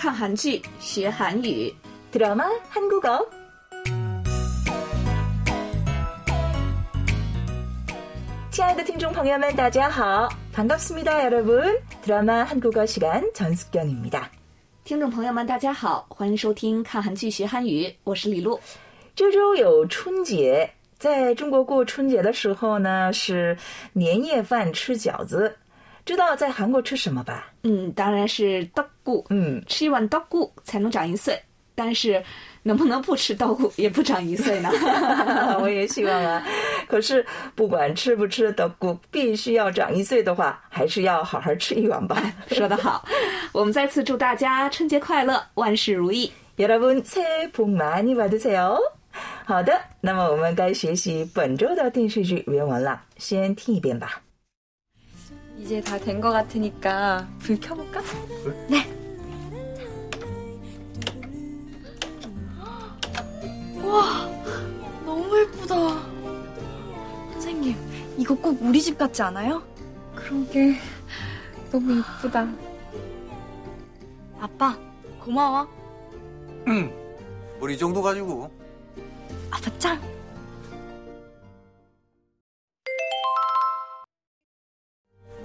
看韩剧学韩语。 드라마 한국어. 친한 听众朋友们，大家好， 반갑습니다, 여러분. 드라마 한국어 시간 전숙경입니다. 听众朋友们，大家好，欢迎收听看韩剧学韩语，我是李璐。这周有春节，在中国过春节的时候呢，是年夜饭吃饺子。 知道在韩国吃什么吧？嗯，当然是豆腐。嗯，吃一碗豆腐才能长一岁，但是能不能不吃豆腐也不长一岁呢？我也希望啊。可是不管吃不吃豆腐，必须要长一岁的话，还是要好好吃一碗吧。说得好，我们再次祝大家春节快乐，万事如意。 여러분새해복많이받으세요。好的，那么我们该学习本周的电视剧原文了，先听一遍吧。 이제 다 된 것 같으니까 불 켜볼까? 네. 와, 너무 예쁘다. 선생님, 이거 꼭 우리 집 같지 않아요? 그러게, 너무 예쁘다. 아빠, 고마워. 응. 우리 정도 가지고 아빠 짱.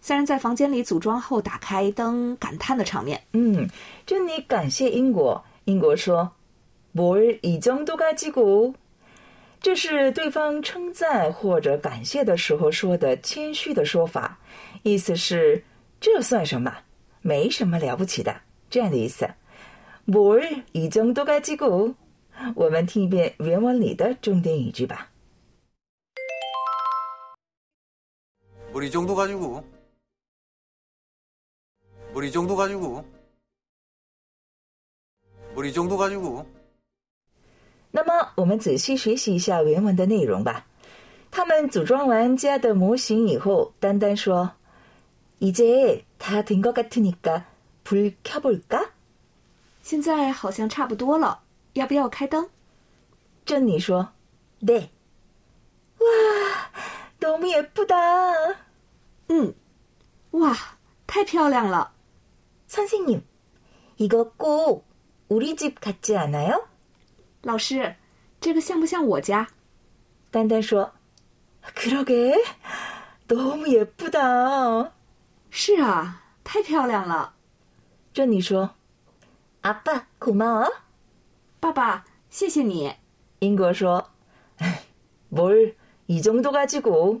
三人在房间里组装后打开灯，感叹的场面。嗯，珍妮感谢英国，英国说：“뭘이정도 가지고。”这是对方称赞或者感谢的时候说的谦虚的说法，意思是这算什么？没什么了不起的，这样的意思。뭘이정도 가지고。我们听一遍原文里的重点语句吧。 우리 정도 가지고 우리 정도 가지고 우리 정도 가지고 那么，我们仔细学习一下原文的内容吧。他们组装完家的模型以后，丹丹说：“이제다된것같으니까불켜볼까？” 现在好像差不多了，要不要开灯？珍妮说：“네。”哇，너무예쁘다。 嗯，哇，太漂亮了。 선생님이거꼭우리집같지않아요？ 老师，这个像不像我家？丹丹说：“그러게너무예쁘다。 是啊，太漂亮了。珍妮说：“아빠고마워。 爸爸，谢谢你。英国说：“뭘이정도가지고。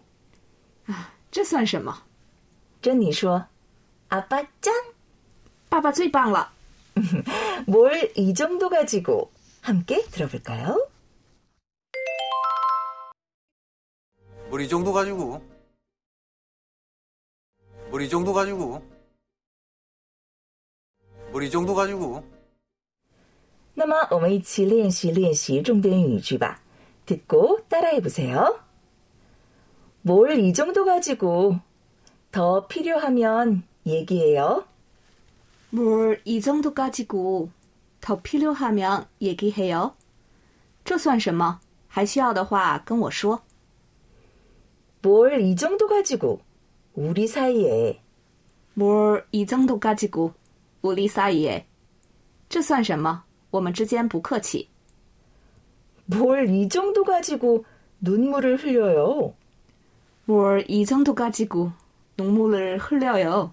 啊，这算什么？”珍妮说：“아빠 짱。 爸爸最棒了。 뭘 이 정도 가지고 함께 들어볼까요? 우리 정도 가지고 우리 정도 가지고 우리 정도 가지고 那么我们一起练习练习重点语句吧。 듣고 따라해 보세요. 뭘 이 정도 가지고 더 필요하면 얘기해요. 뭘 이 정도 가지고 더 필요하면 얘기해요. 这算什么？还需要的话跟我说。 뭘 이 정도 가지고 우리 사이에 뭘 이 정도 가지고 우리 사이에 这算什么？我们之间不客气。 뭘 이 정도 가지고 눈물을 흘려요. 뭘 이 정도 가지고 눈물을 흘려요.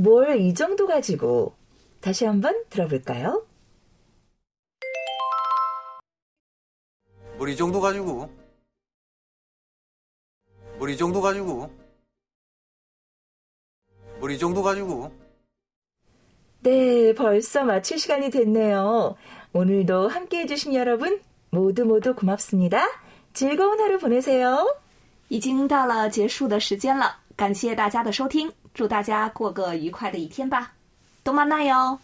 뭘 이 정도 가지고 다시 한번 들어볼까요? 뭘 이 정도 가지고. 뭘 이 정도 가지고. 뭘 이 정도 가지고. 네, 벌써 마칠 시간이 됐네요. 오늘도 함께 해주신 여러분 모두 모두 고맙습니다. 즐거운 하루 보내세요. 已经到了结束的时间了，感谢大家的收听， 祝大家过个愉快的一天吧，动漫奈哟。